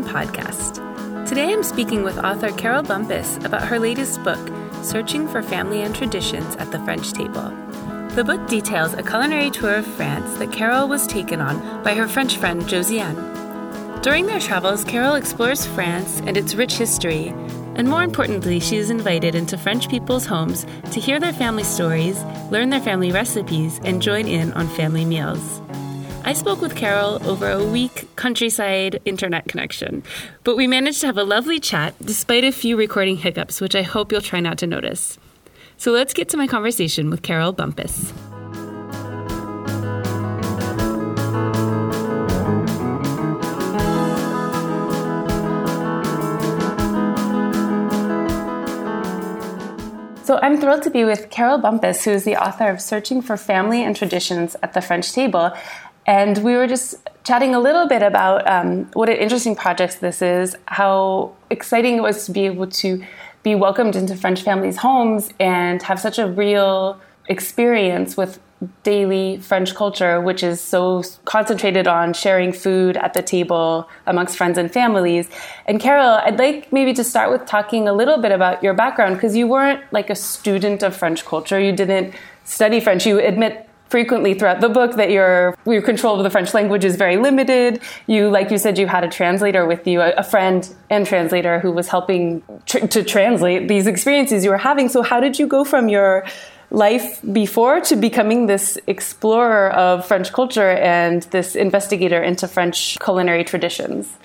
Podcast. Today I'm speaking with author Carole Bumpus about her latest book, Searching for Family and Traditions at the French Table. The book details a culinary tour of France that Carole was taken on by her French friend Josiane. During their travels, Carole explores France and its rich history, and more importantly, she is invited into French people's homes to hear their family stories, learn their family recipes, and join in on family meals. I spoke with Carole over a weak countryside internet connection, but we managed to have a lovely chat despite a few recording hiccups, which I hope you'll try not to notice. So let's get to my conversation with Carole Bumpus. So I'm thrilled to be with Carole Bumpus, who is the author of Searching for Family and Traditions at the French Table. And we were just chatting a little bit about um, what an interesting project this is, how exciting it was to be able to be welcomed into French families' homes and have such a real experience with daily French culture, which is so concentrated on sharing food at the table amongst friends and families. And Carole, I'd like maybe to start with talking a little bit about your background because you weren't like a student of French culture. You didn't study French. You admit frequently throughout the book that your your control of the French language is very limited. You, like you said, you had a translator with you, a, a friend and translator who was helping tr- to translate these experiences you were having. So, how did you go from your life before to becoming this explorer of French culture and this investigator into French culinary traditions?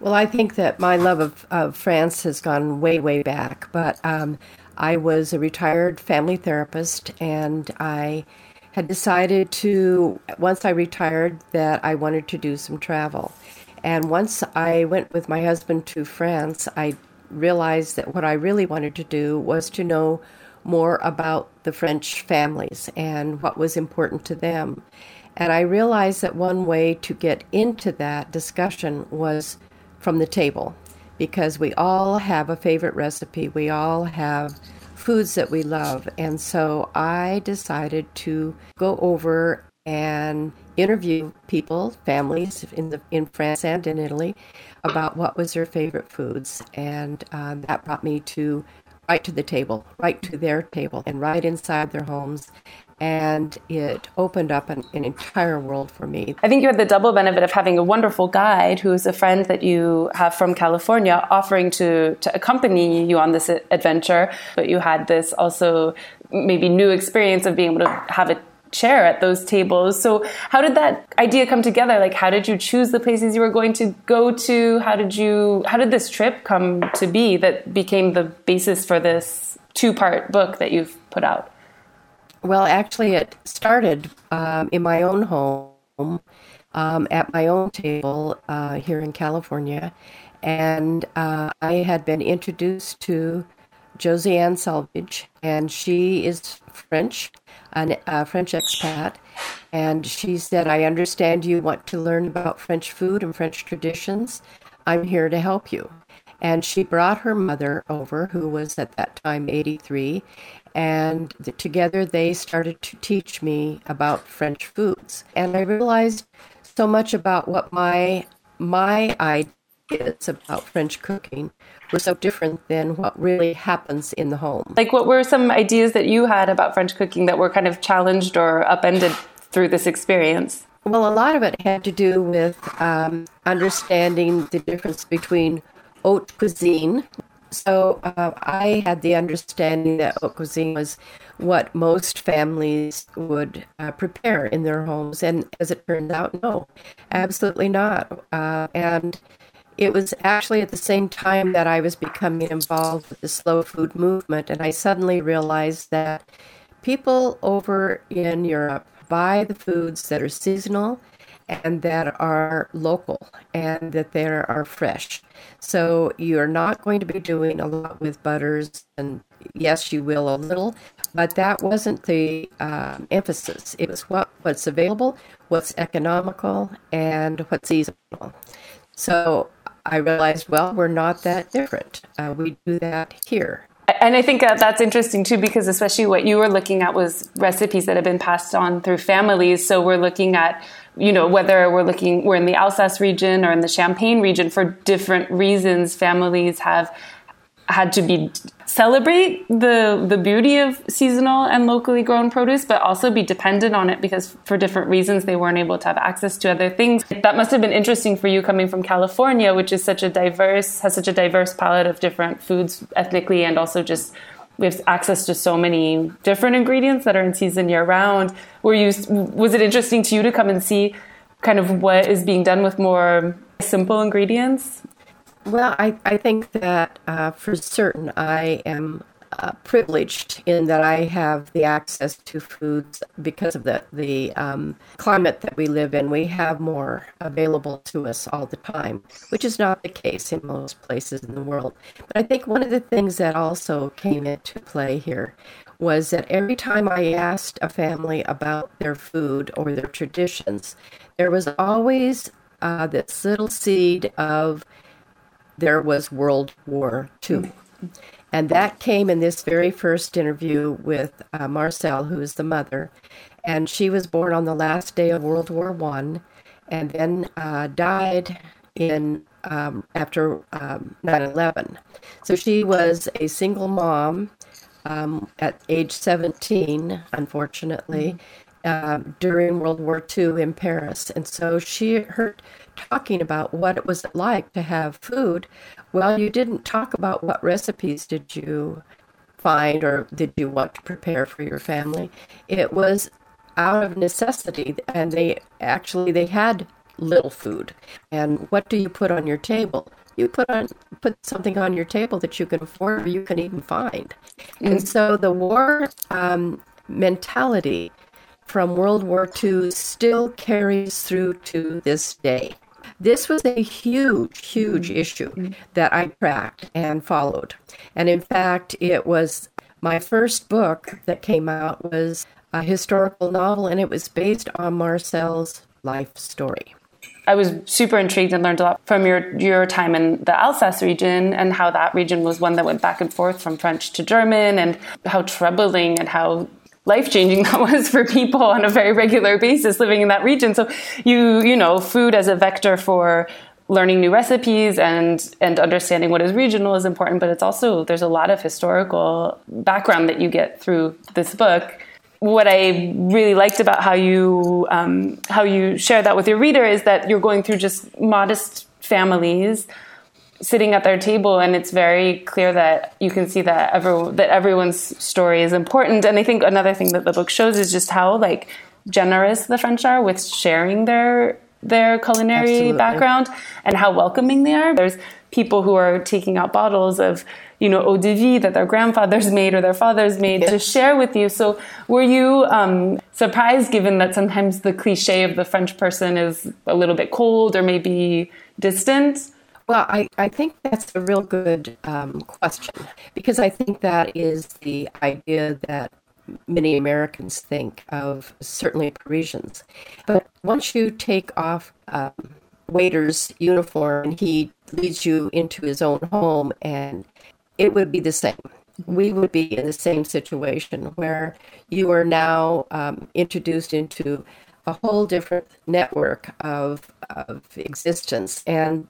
Well, I think that my love of, of France has gone way, way back. But um, I was a retired family therapist, and I had decided to, once I retired, that I wanted to do some travel. And once I went with my husband to France, I realized that what I really wanted to do was to know more about the French families and what was important to them. And I realized that one way to get into that discussion was from the table because we all have a favorite recipe. We all have foods that we love. And so I decided to go over and interview people, families in the in France and in Italy, about what was their favorite foods, and um, that brought me to right to the table, right to their table, and right inside their homes, and it opened up an, an, entire world for me. I think you had the double benefit of having a wonderful guide who's a friend that you have from California offering to, to accompany you on this adventure, but you had this also maybe new experience of being able to have a chair at those tables. So how did that idea come together? Like how did you choose the places you were going to go to? How did you how did this trip come to be that became the basis for this two-part book that you've put out? Well, actually, it started um, in my own home, um, at my own table uh, here in California. And uh, I had been introduced to Josiane Salvage, and she is French, a uh, French expat. And she said, I understand you want to learn about French food and French traditions. I'm here to help you. And she brought her mother over, who was at that time 83, and together they started to teach me about French foods. And I realized so much about what my my ideas about French cooking were so different than what really happens in the home. Like, what were some ideas that you had about French cooking that were kind of challenged or upended through this experience? Well, a lot of it had to do with um, understanding the difference between haute cuisine, so uh, I had the understanding that haute cuisine was what most families would uh, prepare in their homes, and as it turned out, no, absolutely not. Uh, and it was actually at the same time that I was becoming involved with the slow food movement, and I suddenly realized that people over in Europe buy the foods that are seasonal and that are local and that they are fresh. So you're not going to be doing a lot with butters, and yes, you will a little, but that wasn't the um, emphasis. It was what what's available, what's economical, and what's seasonal. So I realized, well, we're not that different. Uh, we do that here. And I think that that's interesting too, because especially what you were looking at was recipes that have been passed on through families. So we're looking at you know, whether we're looking, we're in the Alsace region or in the Champagne region for different reasons, families have had to be celebrate the the beauty of seasonal and locally grown produce but also be dependent on it because for different reasons they weren't able to have access to other things. That must have been interesting for you coming from California which is such a diverse has such a diverse palette of different foods ethnically and also just we have access to so many different ingredients that are in season year round. Were you was it interesting to you to come and see kind of what is being done with more simple ingredients? Well, I, I think that uh, for certain I am uh, privileged in that I have the access to foods because of the, the um, climate that we live in. We have more available to us all the time, which is not the case in most places in the world. But I think one of the things that also came into play here was that every time I asked a family about their food or their traditions, there was always uh, this little seed of there was World War II. And that came in this very first interview with uh, Marcel, who is the mother. And she was born on the last day of World War One, and then uh, died in um, after um, 9/11. So she was a single mom um, at age 17, unfortunately, uh, during World War II in Paris. And so she her talking about what it was like to have food, well, you didn't talk about what recipes did you find or did you want to prepare for your family. It was out of necessity, and they actually they had little food. And what do you put on your table? You put on put something on your table that you can afford or you can even find. Mm-hmm. And so the war um, mentality from World War II still carries through to this day. This was a huge, huge mm-hmm. issue that I tracked and followed. And in fact, it was my first book that came out was a historical novel, and it was based on Marcel's life story. I was super intrigued and learned a lot from your your time in the Alsace region and how that region was one that went back and forth from French to German and how troubling and how life changing that was for people on a very regular basis living in that region. So you, you know, food as a vector for learning new recipes and and understanding what is regional is important, but it's also there's a lot of historical background that you get through this book. What I really liked about how you um, how you share that with your reader is that you're going through just modest families sitting at their table and it's very clear that you can see that every, that everyone's story is important and i think another thing that the book shows is just how like generous the french are with sharing their their culinary Absolutely. background and how welcoming they are there's people who are taking out bottles of you know eau de vie that their grandfathers made or their fathers made yes. to share with you so were you um, surprised given that sometimes the cliche of the french person is a little bit cold or maybe distant well, I, I think that's a real good um, question because I think that is the idea that many Americans think of, certainly Parisians. But once you take off um, waiter's uniform he leads you into his own home, and it would be the same. We would be in the same situation where you are now um, introduced into a whole different network of, of existence. And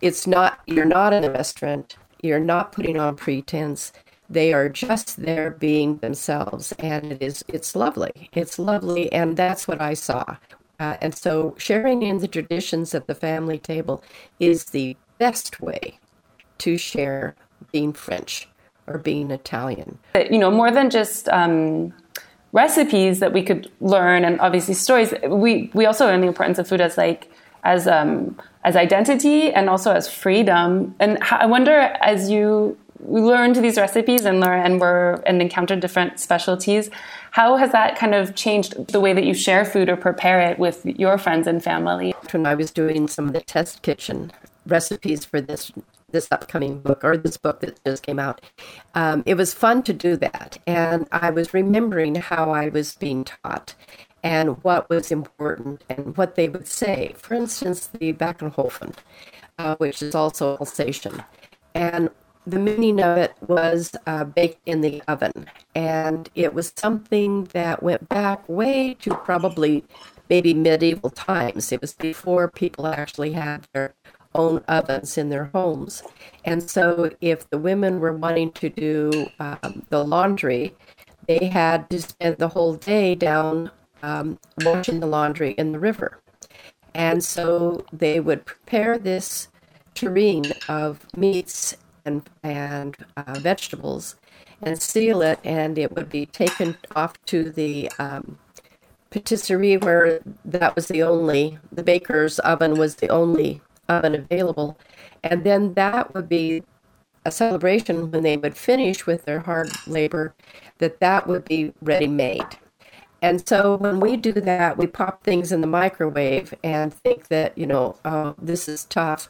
it's not you're not in a restaurant you're not putting on pretense. They are just there being themselves and it is it's lovely. It's lovely and that's what i saw. Uh, and so sharing in the traditions at the family table is the best way to share being french or being italian. You know more than just um, recipes that we could learn and obviously stories we we also learn the importance of food as like as um, as identity and also as freedom. And I wonder, as you learned these recipes and learn and were and encountered different specialties, how has that kind of changed the way that you share food or prepare it with your friends and family? When I was doing some of the test kitchen recipes for this this upcoming book or this book that just came out. Um, it was fun to do that. And I was remembering how I was being taught and what was important and what they would say. For instance, the Backenhofen, uh, which is also Alsatian. And the meaning of it was uh, baked in the oven. And it was something that went back way to probably maybe medieval times. It was before people actually had their own ovens in their homes. And so, if the women were wanting to do um, the laundry, they had to spend the whole day down um, washing the laundry in the river. And so they would prepare this tureen of meats and, and uh, vegetables and seal it, and it would be taken off to the um, patisserie where that was the only, the baker's oven was the only oven available. And then that would be a celebration when they would finish with their hard labor, that that would be ready made. And so when we do that, we pop things in the microwave and think that, you know, oh, this is tough.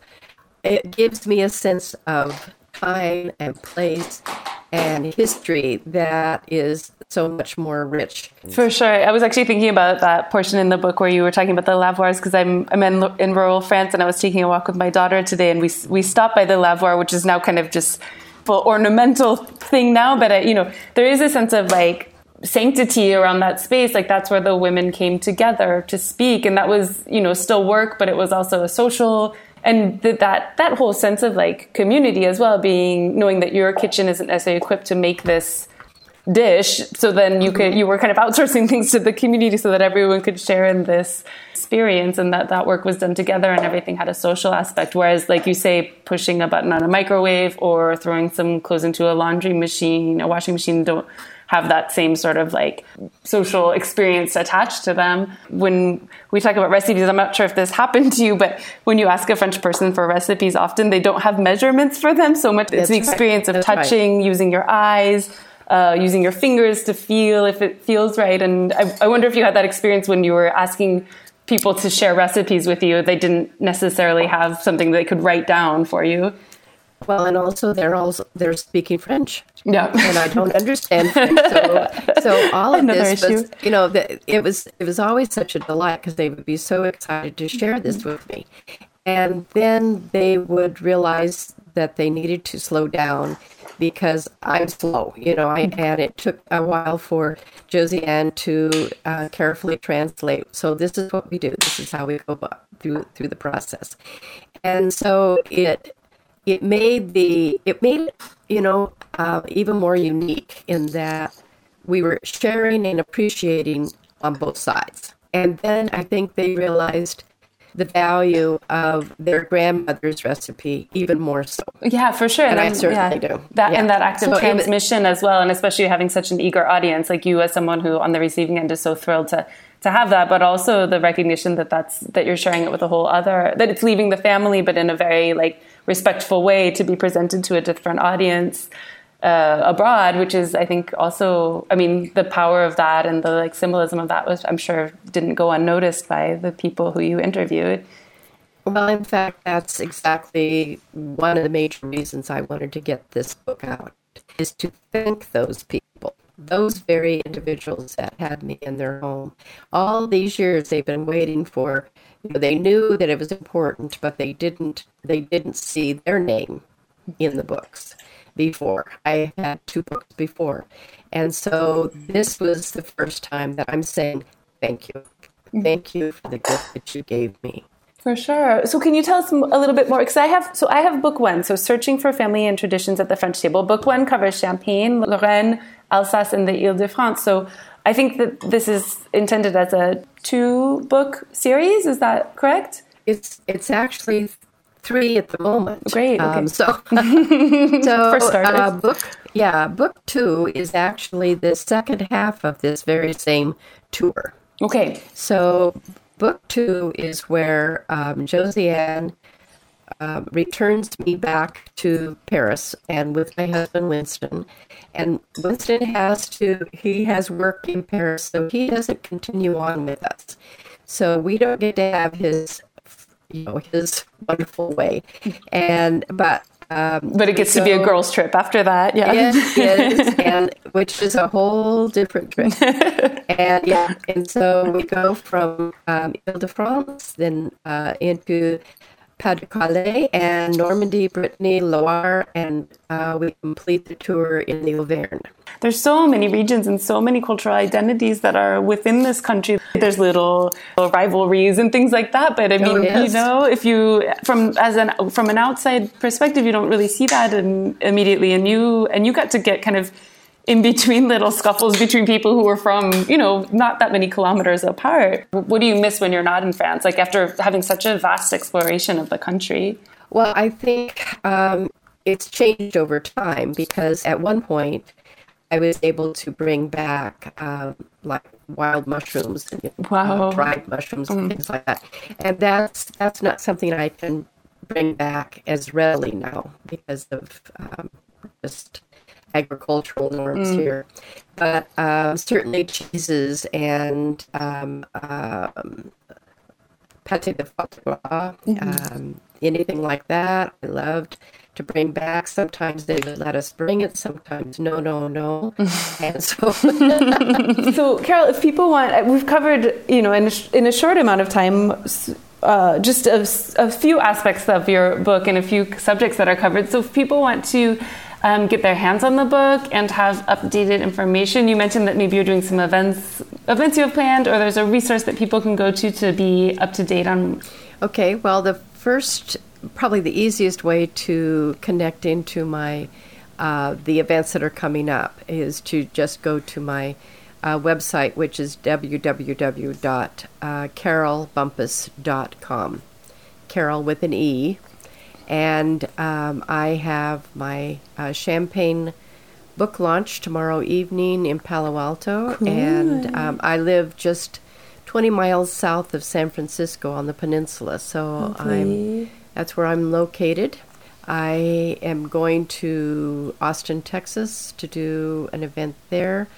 It gives me a sense of time and place and history that is so much more rich. For sure. I was actually thinking about that portion in the book where you were talking about the lavoirs because I'm, I'm in, in rural France and I was taking a walk with my daughter today and we, we stopped by the lavoir, which is now kind of just ornamental thing now. But, you know, there is a sense of like, sanctity around that space like that's where the women came together to speak. And that was you know still work but it was also a social and th- that that whole sense of like community as well being knowing that your kitchen isn't necessarily equipped to make this dish. So then you could you were kind of outsourcing things to the community so that everyone could share in this experience and that that work was done together and everything had a social aspect. Whereas like you say pushing a button on a microwave or throwing some clothes into a laundry machine a washing machine don't have that same sort of like social experience attached to them. When we talk about recipes, I'm not sure if this happened to you, but when you ask a French person for recipes, often they don't have measurements for them so much. It's the experience right. of That's touching, right. using your eyes. Uh, using your fingers to feel if it feels right. And I, I wonder if you had that experience when you were asking people to share recipes with you. They didn't necessarily have something they could write down for you. Well, and also they're also they're speaking French. Yeah, and I don't understand French. So, so all of Another this issue. was, you know, the, it was it was always such a delight because they would be so excited to share this with me, and then they would realize that they needed to slow down because I'm slow, you know, I, and it took a while for Josiane to uh, carefully translate. So this is what we do. This is how we go through through the process, and so it it made the it made you know uh, even more unique in that we were sharing and appreciating on both sides. And then I think they realized the value of their grandmother's recipe even more so. Yeah, for sure. And, and I certainly yeah, do. That yeah. and that active so transmission as well, and especially having such an eager audience like you, as someone who on the receiving end is so thrilled to to have that, but also the recognition that that's that you're sharing it with a whole other that it's leaving the family, but in a very like respectful way to be presented to a different audience uh, abroad, which is I think also I mean the power of that and the like symbolism of that was I'm sure didn't go unnoticed by the people who you interviewed. Well, in fact, that's exactly one of the major reasons I wanted to get this book out is to thank those people those very individuals that had me in their home. All these years they've been waiting for you know, they knew that it was important, but they didn't they didn't see their name in the books before. I had two books before. And so this was the first time that I'm saying thank you. Thank you for the gift that you gave me. For sure. So, can you tell us a little bit more? Because I have, so I have book one. So, searching for family and traditions at the French table. Book one covers Champagne, Lorraine, Alsace, and the Ile-de-France. So, I think that this is intended as a two book series. Is that correct? It's it's actually three at the moment. Great. Okay. Um, so, so For starters. Uh, book yeah, book two is actually the second half of this very same tour. Okay. So book two is where um, Josiane uh, returns me back to Paris and with my husband Winston. And Winston has to, he has worked in Paris, so he doesn't continue on with us. So we don't get to have his, you know, his wonderful way. And, but um, but it gets to be a girls' trip after that, yeah. It is, and which is a whole different trip. and yeah, and so we go from um, Ile-de-France then uh, into Pas-de-Calais and Normandy, Brittany, Loire, and uh, we complete the tour in the Auvergne. There's so many regions and so many cultural identities that are within this country. There's little rivalries and things like that, but I mean, oh, yes. you know, if you from as an from an outside perspective, you don't really see that immediately, and you and you got to get kind of in between little scuffles between people who are from, you know, not that many kilometers apart. What do you miss when you're not in France? Like after having such a vast exploration of the country? Well, I think um, it's changed over time because at one point I was able to bring back um, like wild mushrooms, and, wow. uh, dried mushrooms, mm. and things like that, and that's that's not something I can bring back as readily now because of um, just agricultural norms mm. here. But um, certainly cheeses and um, um, pâté de foie gras, mm-hmm. um, anything like that, I loved to bring back. Sometimes they would let us bring it, sometimes no, no, no. and so, so Carole, if people want, uh, we've covered, you know, in a, in a short amount of time. Uh, just a, a few aspects of your book and a few subjects that are covered. So, if people want to um, get their hands on the book and have updated information. You mentioned that maybe you're doing some events events you have planned, or there's a resource that people can go to to be up to date on. Okay, well, the first, probably the easiest way to connect into my uh, the events that are coming up is to just go to my uh, website, which is www.carolebumpus.com. Carol with an E, and um, I have my uh, champagne book launch tomorrow evening in Palo Alto. Cool. And um, I live just 20 miles south of San Francisco on the peninsula. So I'm, that's where I'm located. I am going to Austin, Texas to do an event there.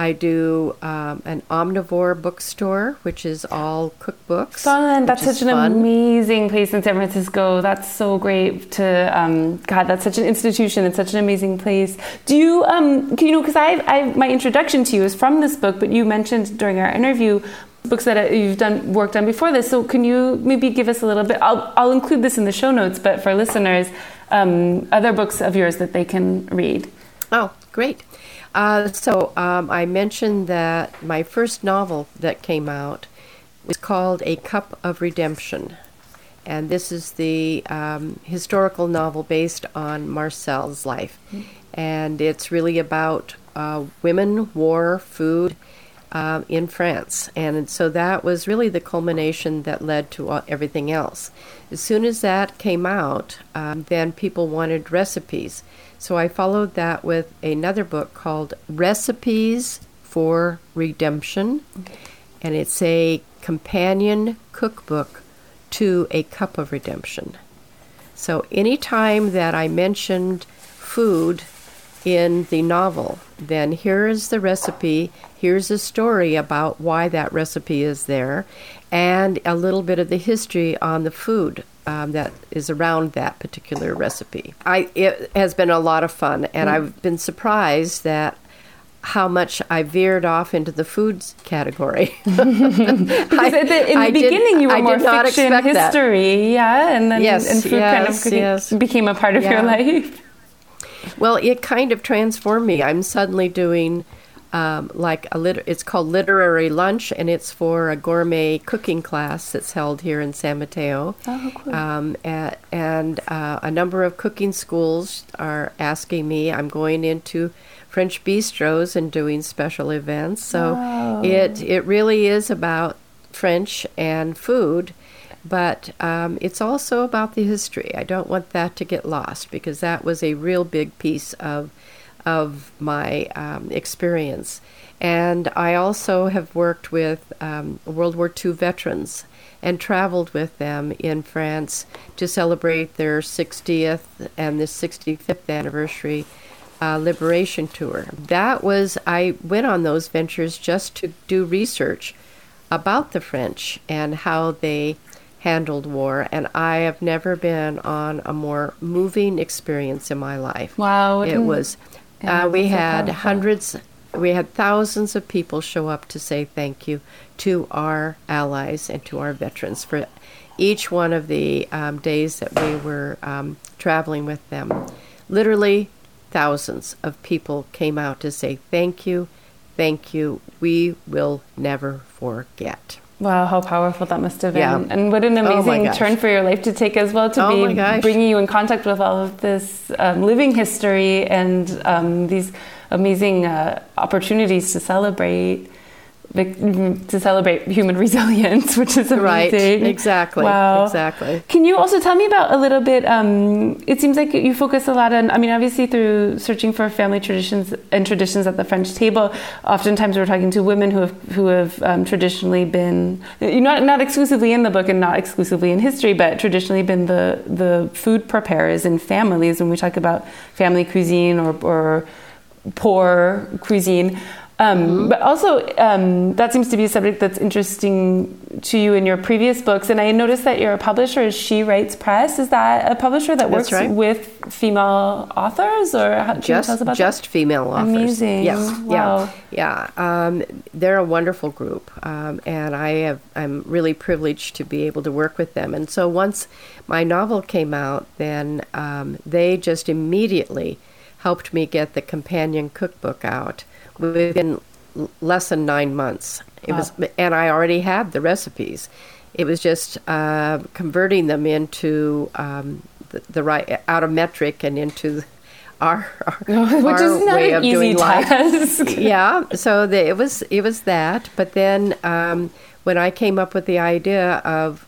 I do um, an omnivore bookstore, which is all cookbooks. Fun! That's such an fun. amazing place in San Francisco. That's so great to um, God. That's such an institution. It's such an amazing place. Do you, um, you know, because I, I, my introduction to you is from this book, but you mentioned during our interview books that you've done work done before this. So can you maybe give us a little bit? I'll, I'll include this in the show notes, but for listeners, um, other books of yours that they can read. Oh, great. Uh, so um, I mentioned that my first novel that came out was called A Cup of Redemption. And this is the um, historical novel based on Marcel's life. And it's really about uh, women, war, food uh, in France. And so that was really the culmination that led to everything else. As soon as that came out, um, then people wanted recipes. So I followed that with another book called Recipes for Redemption. And it's a companion cookbook to A Cup of Redemption. So anytime that I mentioned food in the novel, then here is the recipe, here's a story about why that recipe is there, and a little bit of the history on the food um, that is around that particular recipe. I it has been a lot of fun, and mm. I've been surprised that how much I veered off into the foods category. I, in the beginning, did, you were I more fiction history, that. yeah, and then yes, and food yes, kind of yes. became a part of yeah. your life. Well, it kind of transformed me. I'm suddenly doing um, like a lit- it's called literary lunch and it's for a gourmet cooking class that's held here in san mateo oh, cool. um, at, and uh, a number of cooking schools are asking me i'm going into french bistros and doing special events so oh. it it really is about french and food but um, it's also about the history. I don't want that to get lost because that was a real big piece of of my um, experience. And I also have worked with um, World War II veterans and traveled with them in France to celebrate their 60th and the 65th anniversary uh, liberation tour. That was, I went on those ventures just to do research about the French and how they handled war, and I have never been on a more moving experience in my life. Wow. It was uh, we had hundreds, we had thousands of people show up to say thank you to our allies and to our veterans for each one of the um, days that we were um, traveling with them, literally thousands of people came out to say thank you, thank you. We will never forget. Wow, how powerful that must have been. Yeah. And what an Oh amazing gosh. turn for your life to take as well to Oh be bringing you in contact with all of this um, living history and um, these amazing uh, opportunities to celebrate. Vic- To celebrate human resilience, which is amazing. Right, exactly, Wow. exactly. Can you also tell me about a little bit? Um, it seems like you focus a lot on. I mean, obviously through searching for family traditions and traditions at the French table. Oftentimes, we're talking to women who have who have um, traditionally been not not exclusively in the book and not exclusively in history, but traditionally been the the food preparers in families. When we talk about family cuisine or, or poor cuisine. Um, But also, um, that seems to be a subject that's interesting to you in your previous books. And I noticed that your publisher is She Writes Press. Is that a publisher that works right. with female authors, or how, can you just tell us about just female authors. Amazing. Yes. Wow. Yeah. Yeah. Um, they're a wonderful group, um, and I have I'm really privileged to be able to work with them. And so once my novel came out, then um, they just immediately helped me get the companion cookbook out within less than nine months. It was, and I already had the recipes. It was just uh, converting them into um, the, the right out of metric and into our, our Which our is not way an of easy doing life. task. yeah, so the, it was it was that. But then um, when I came up with the idea of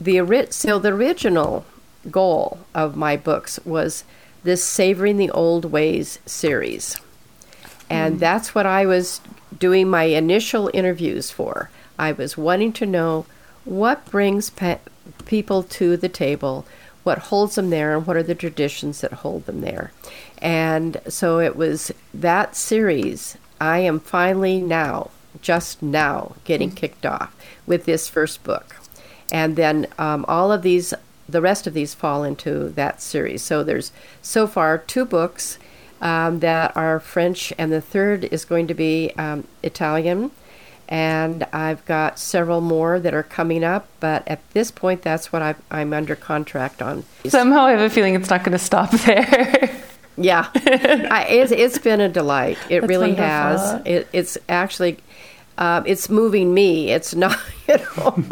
the so the original goal of my books was this savoring the old ways series, and that's what I was doing my initial interviews for. I was wanting to know what brings pe- people to the table, what holds them there, and what are the traditions that hold them there. And so it was that series. I am finally now, just now, getting kicked off with this first book. And then um, all of these, the rest of these fall into that series. So there's so far two books um, that are French, and the third is going to be um, Italian. And I've got several more that are coming up, but at this point, that's what I've, I'm under contract on. Somehow, I have a feeling it's not going to stop there. Yeah, I, it's, it's been a delight. It That's really wonderful. has. It, it's actually, uh, it's moving me. It's not, you know,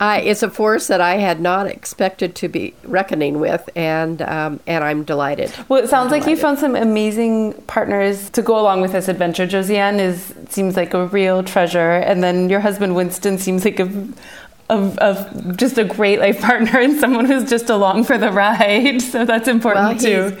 I, it's a force that I had not expected to be reckoning with, and um, and I'm delighted. Well, it sounds like you found some amazing partners to go along with this adventure. Josiane is seems like a real treasure, and then your husband Winston seems like a, a, a just a great life partner and someone who's just along for the ride. So that's important Well, too.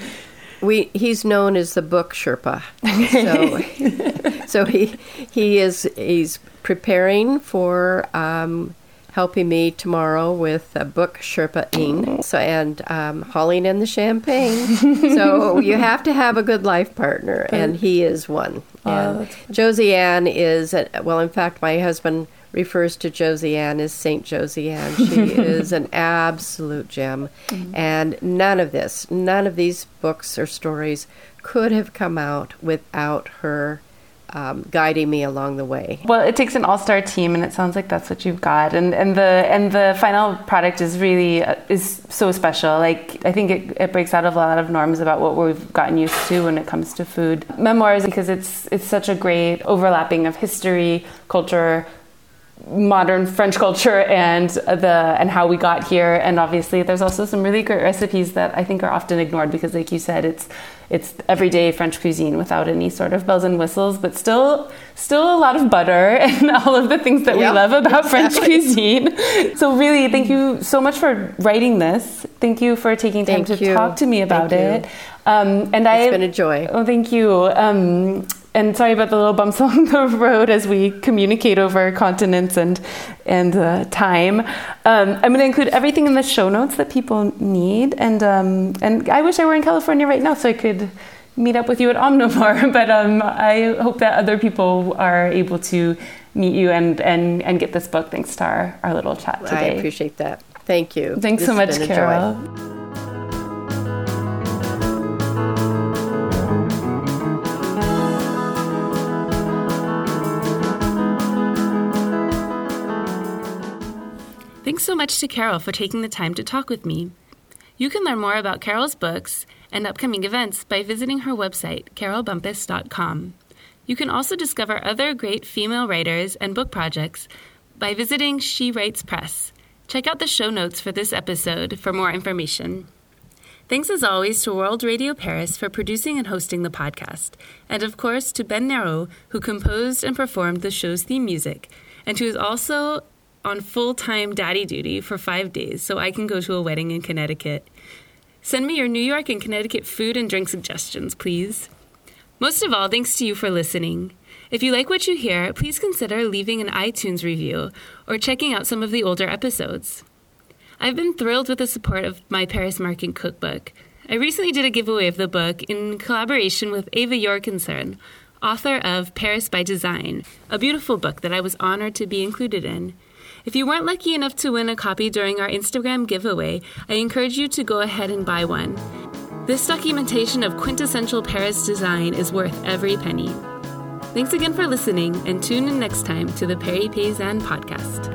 He's, we he's known as the book Sherpa. So, so he he is he's preparing for um, helping me tomorrow with a book Sherpa in So and um, hauling in the champagne. so you have to have a good life partner, and he is one. Oh, that's Josiane is a, well. In fact, my husband refers to Josie Josiane as Saint Josie Josiane. She is an absolute gem, and none of this, none of these books or stories could have come out without her um, guiding me along the way. Well, it takes an all-star team, and it sounds like that's what you've got. And and the and the final product is really uh, is so special. Like I think it, it breaks out of a lot of norms about what we've gotten used to when it comes to food memoirs because it's it's such a great overlapping of history, culture, modern French culture and the and how we got here. And obviously, there's also some really great recipes that I think are often ignored because, like you said, it's it's everyday French cuisine without any sort of bells and whistles, but still still a lot of butter and all of the things that Yeah, we love about French cuisine. So really, thank you so much for writing this. Thank you for taking time Thank to you. talk to me about Thank it. Um, and I It's been a joy. Oh, thank you. Um, and sorry about the little bumps along the road as we communicate over continents and and uh, time. Um, I'm going to include everything in the show notes that people need. And um, and I wish I were in California right now so I could meet up with you at Omnivore. But um, I hope that other people are able to meet you and and and get this book thanks to our, our little chat today. I appreciate that. Thank you. Thanks This so much, Carole. joy. So much to Carole for taking the time to talk with me. You can learn more about Carole's books and upcoming events by visiting her website, carolebumpus.com. You can also discover other great female writers and book projects by visiting She Writes Press. Check out the show notes for this episode for more information. Thanks as always to World Radio Paris for producing and hosting the podcast, and of course to Ben Nero, who composed and performed the show's theme music, and who is also on full time daddy duty for five days so I can go to a wedding in Connecticut. Send me your New York and Connecticut food and drink suggestions, please. Most of all, thanks to you for listening. If you like what you hear, please consider leaving an iTunes review or checking out some of the older episodes. I've been thrilled with the support of my Paris Markets cookbook. I recently did a giveaway of the book in collaboration with Ava Jorgensen, author of Paris by Design, a beautiful book that I was honored to be included in. If you weren't lucky enough to win a copy during our Instagram giveaway, I encourage you to go ahead and buy one. This documentation of quintessential Paris design is worth every penny. Thanks again for listening, and tune in next time to the Paris Paysanne podcast.